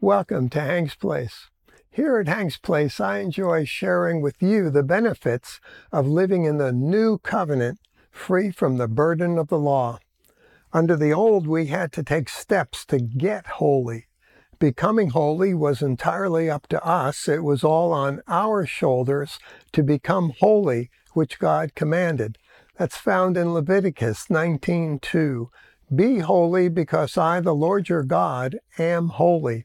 Welcome to Hank's Place. Here at Hank's Place, I enjoy sharing with you the benefits of living in the new covenant, free from the burden of the law. Under the old, we had to take steps to get holy. Becoming holy was entirely up to us. It was all on our shoulders to become holy, which God commanded. That's found in Leviticus 19:2. Be holy because I, the Lord your God, am holy.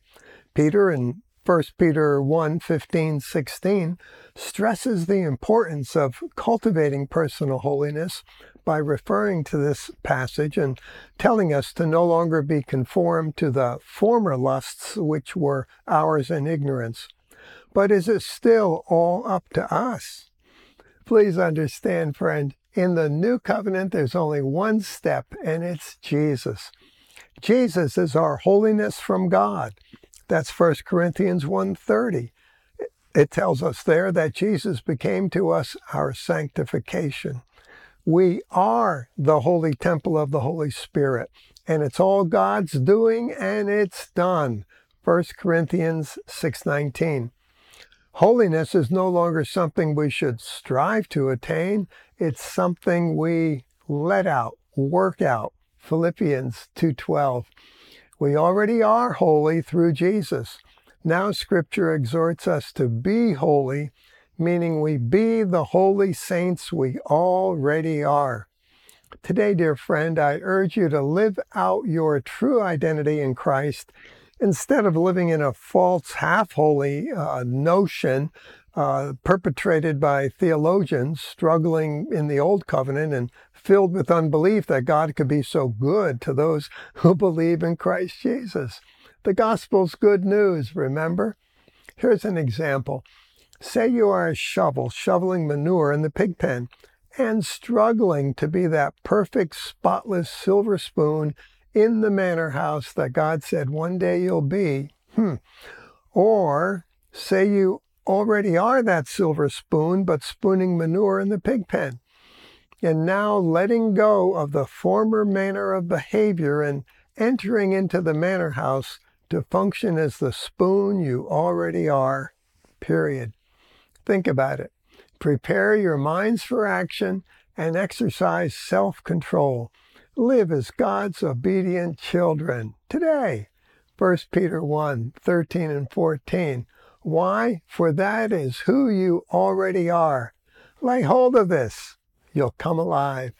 Peter in 1 Peter 1 15, 16 stresses the importance of cultivating personal holiness by referring to this passage and telling us to no longer be conformed to the former lusts which were ours in ignorance. But is it still all up to us? Please understand, friend, in the new covenant, there's only one step, and it's Jesus. Jesus is our holiness from God. That's 1 Corinthians 1:30. It tells us there that Jesus became to us our sanctification. We are the holy temple of the Holy Spirit, and it's all God's doing and it's done. 1 Corinthians 6:19. Holiness is no longer something we should strive to attain, it's something we let out, work out. Philippians 2:12. We already are holy through Jesus. Now, Scripture exhorts us to be holy, meaning we be the holy saints we already are. Today, dear friend, I urge you to live out your true identity in Christ instead of living in a false, half holy uh, notion uh, perpetrated by theologians struggling in the Old Covenant and filled with unbelief that God could be so good to those who believe in Christ Jesus. The gospel's good news, remember? Here's an example. Say you are a shovel shoveling manure in the pig pen and struggling to be that perfect, spotless silver spoon in the manor house that God said one day you'll be. Hmm. Or say you already are that silver spoon, but spooning manure in the pig pen. And now letting go of the former manner of behavior and entering into the manor house to function as the spoon you already are. Period. Think about it. Prepare your minds for action and exercise self control. Live as God's obedient children today. 1 Peter 1 13 and 14. Why? For that is who you already are. Lay hold of this. You'll come alive.